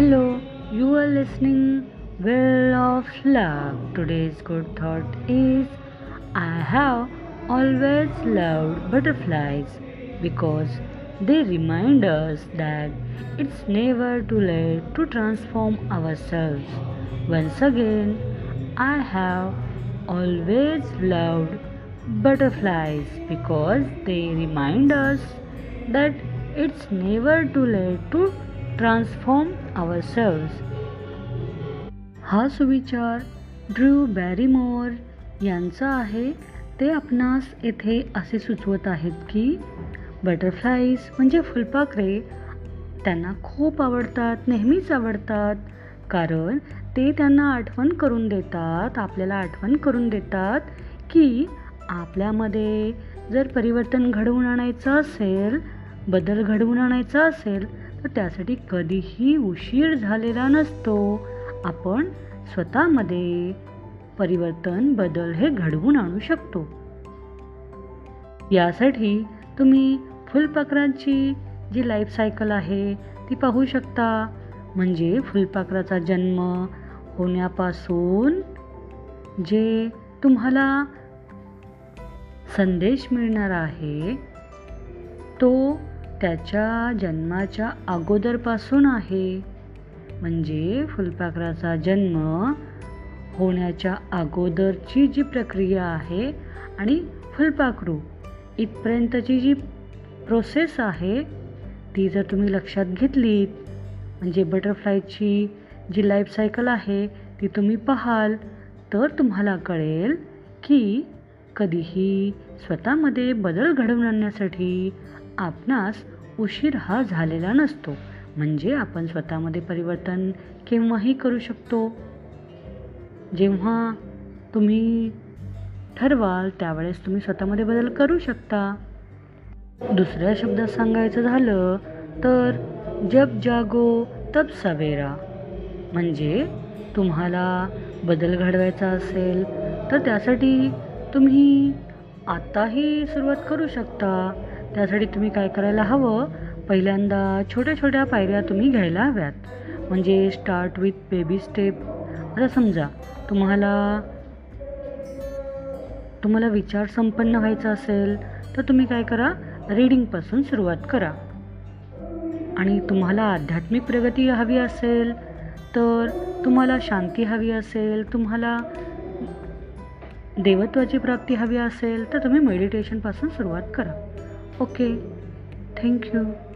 Hello, you are listening Well of Love. Today's good thought is I have always loved butterflies because they remind us that it's never too late to transform ourselves. Once again, I have always loved butterflies because they remind us that it's never too late to transform our ourselves. हा सुविचार Drew बॅरीमोर यांचा आहे ते आपणास येथे असे सुचवत आहेत की बटरफ्लाईज म्हणजे फुलपाखरे त्यांना खूप आवडतात नेहमीच आवडतात कारण ते त्यांना आठवण करून देतात आपल्याला आठवण करून देतात की आपल्यामध्ये जर परिवर्तन घडवून आणायचं असेल बदल घडवून आणायचा असेल तर त्यासाठी कधीही उशीर झालेला नसतो. आपण स्वतःमध्ये परिवर्तन बदल हे घडवून आणू शकतो. यासाठी तुम्ही फुलपाखरांची जी लाईफ सायकल आहे ती पाहू शकता. म्हणजे फुलपाखराचा जन्म होण्यापासून जे तुम्हाला संदेश मिळणार आहे तो त्याच्या जन्माच्या अगोदरपासून आहे. म्हणजे फुलपाखराचा जन्म होण्याच्या अगोदरची जी प्रक्रिया आहे आणि फुलपाखरू इथपर्यंतची जी प्रोसेस आहे ती जर तुम्ही लक्षात घेतलीत म्हणजे बटरफ्लायची जी लाईफ सायकल आहे ती तुम्ही पाहाल तर तुम्हाला कळेल की कधीही स्वतःमध्ये बदल घडवून आणण्यासाठी आपणास उशीर हा झालेला नसतो. म्हणजे आपण स्वतःमध्ये परिवर्तन केव्हाही करू शकतो. जेव्हा तुम्ही ठरवाल त्यावेळेस तुम्ही स्वतःमध्ये बदल करू शकता. दुसऱ्या शब्दात सांगायचं झालं तर जब जागो तब सवेरा. म्हणजे तुम्हाला बदल घडवायचा असेल तर त्यासाठी तुम्ही आत्ताही सुरुवात करू शकता. त्यासाठी तुम्ही काय करायला हवं? पहिल्यांदा छोट्या छोट्या पायऱ्या तुम्ही घ्यायला हव्यात. म्हणजे स्टार्ट विथ बेबी स्टेप आता समजा तुम्हाला तुम्हाला विचार संपन्न व्हायचा असेल तर तुम्ही काय करा? रीडिंगपासून सुरुवात करा. आणि तुम्हाला आध्यात्मिक प्रगती हवी असेल तर तुम्हाला शांती हवी असेल तुम्हाला देवत्वाची प्राप्ती हवी असेल तर तुम्ही मेडिटेशनपासून सुरुवात करा. okay. Thank you.